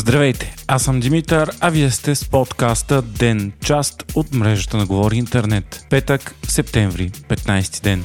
Здравейте, аз съм Димитър, а вие сте с подкаста Ден, част от мрежата на Говори Интернет. Петък, септември, 15 ден.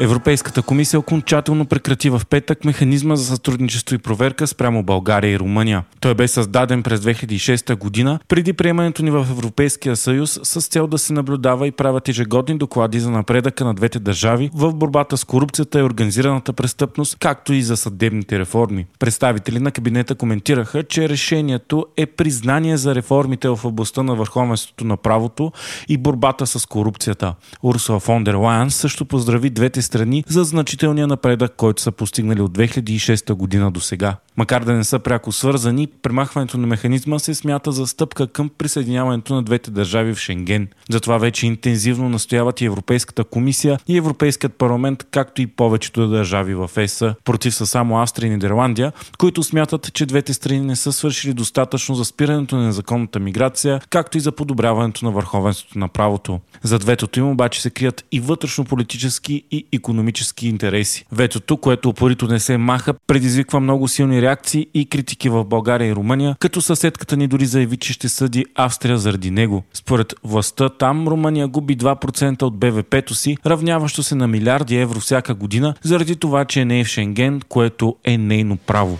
Европейската комисия окончателно прекрати в петък механизма за сътрудничество и проверка спрямо България и Румъния. Той бе създаден през 2006 година, преди приемането ни в Европейския съюз, с цел да се наблюдава и правят ежегодни доклади за напредъка на двете държави в борбата с корупцията и организираната престъпност, както и за съдебните реформи. Представители на кабинета коментираха, че решението е признание за реформите в областта на върховенството на правото и борбата с корупцията. Урсула фон дер Лайан също поздрави двете страни за значителния напредък, който са постигнали от 2006 година до сега. Макар да не са пряко свързани, премахването на механизма се смята за стъпка към присъединяването на двете държави в Шенген. Затова вече интензивно настояват и Европейската комисия и Европейският парламент, както и повечето държави в ЕС. Против са само Австрия и Нидерландия, които смятат, че двете страни не са свършили достатъчно за спирането на незаконната миграция, както и за подобряването на върховенството на правото. За ветото им обаче се крият и вътрешно-политически и економически интереси. Ветото, което упорито не се маха, предизвиква много силни реакции и критики в България и Румъния, като съседката ни дори заяви, че ще съди Австрия заради него. Според властта там Румъния губи 2% от БВП-то си, равняващо се на милиарди евро всяка година, заради това, че не е в Шенген, което е нейно право.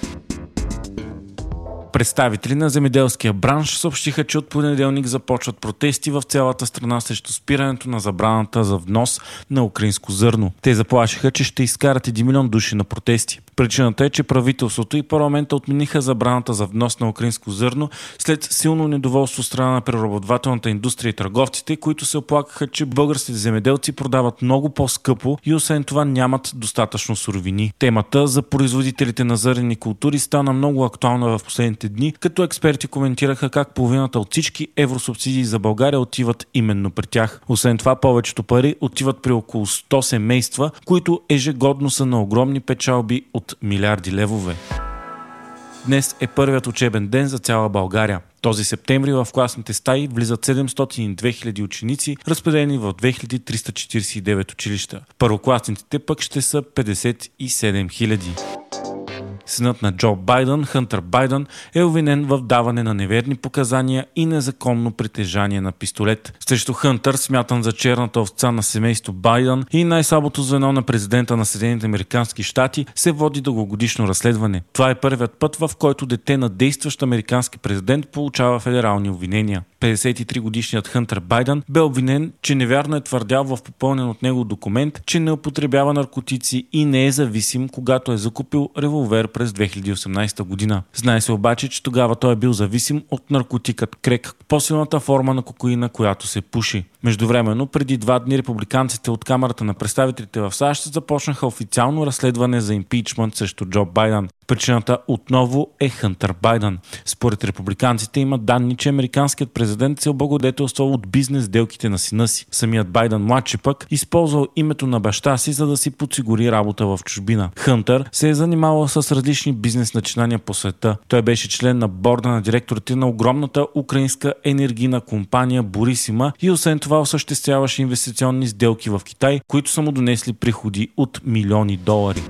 Представители на земеделския бранш съобщиха, че от понеделник започват протести в цялата страна срещу спирането на забраната за внос на украинско зърно. Те заплашиха, че ще изкарат 1 милион души на протести. Причината е, че правителството и парламента отмениха забраната за внос на украинско зърно след силно недоволство страна на преработвателната индустрия и търговците, които се оплакаха, че българските земеделци продават много по-скъпо и освен това нямат достатъчно суровини. Темата за производителите на зърнени култури стана много актуална в последните дни, като експерти коментираха как половината от всички евросубсидии за България отиват именно при тях. Освен това, повечето пари отиват при около 100 семейства, които ежегодно са на огромни печалби от милиарди левове. Днес е първият учебен ден за цяла България. Този септември в класните стаи влизат 702 000 ученици, разпределени в 2349 училища. Първокласниците пък ще са 57 000. Синът на Джо Байден, Хънтър Байден, е обвинен в даване на неверни показания и незаконно притежание на пистолет. Срещу Хънтър, смятан за черната овца на семейство Байден и най-слабото звено на президента на Съединените Американски щати, се води дългогодишно разследване. Това е първият път, в който дете на действащ американски президент получава федерални обвинения. 53 годишният Хънтър Байден бе обвинен, че невярно е твърдял в попълнен от него документ, че не употребява наркотици и не е зависим, когато е закупил револвер през 2018 година. Знае се обаче, че тогава той е бил зависим от наркотикът крек, по-силната форма на кокаина, която се пуши. Междувременно, преди два дни републиканците от Камерата на представителите в САЩ започнаха официално разследване за импичмент срещу Джо Байден. Причината отново е Хънтър Байден. Според републиканците има данни, че американският президент се облагодетелства от бизнес делките на сина си. Самият Байден младши пък използвал името на баща си, за да си подсигури работа в чужбина. Хънтър се е занимавал с различни бизнес начинания по света. Той беше член на борда на директорите на огромната украинска енергийна компания Борисима и освен това осъществяваше инвестиционни сделки в Китай, които са му донесли приходи от милиони долари.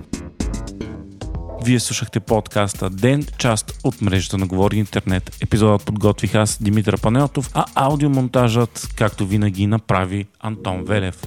Вие слушахте подкаста Ден, част от мрежата на Говори Интернет. Епизодът подготвих аз, Димитър Панелтов, а аудиомонтажът, както винаги, направи Антон Велев.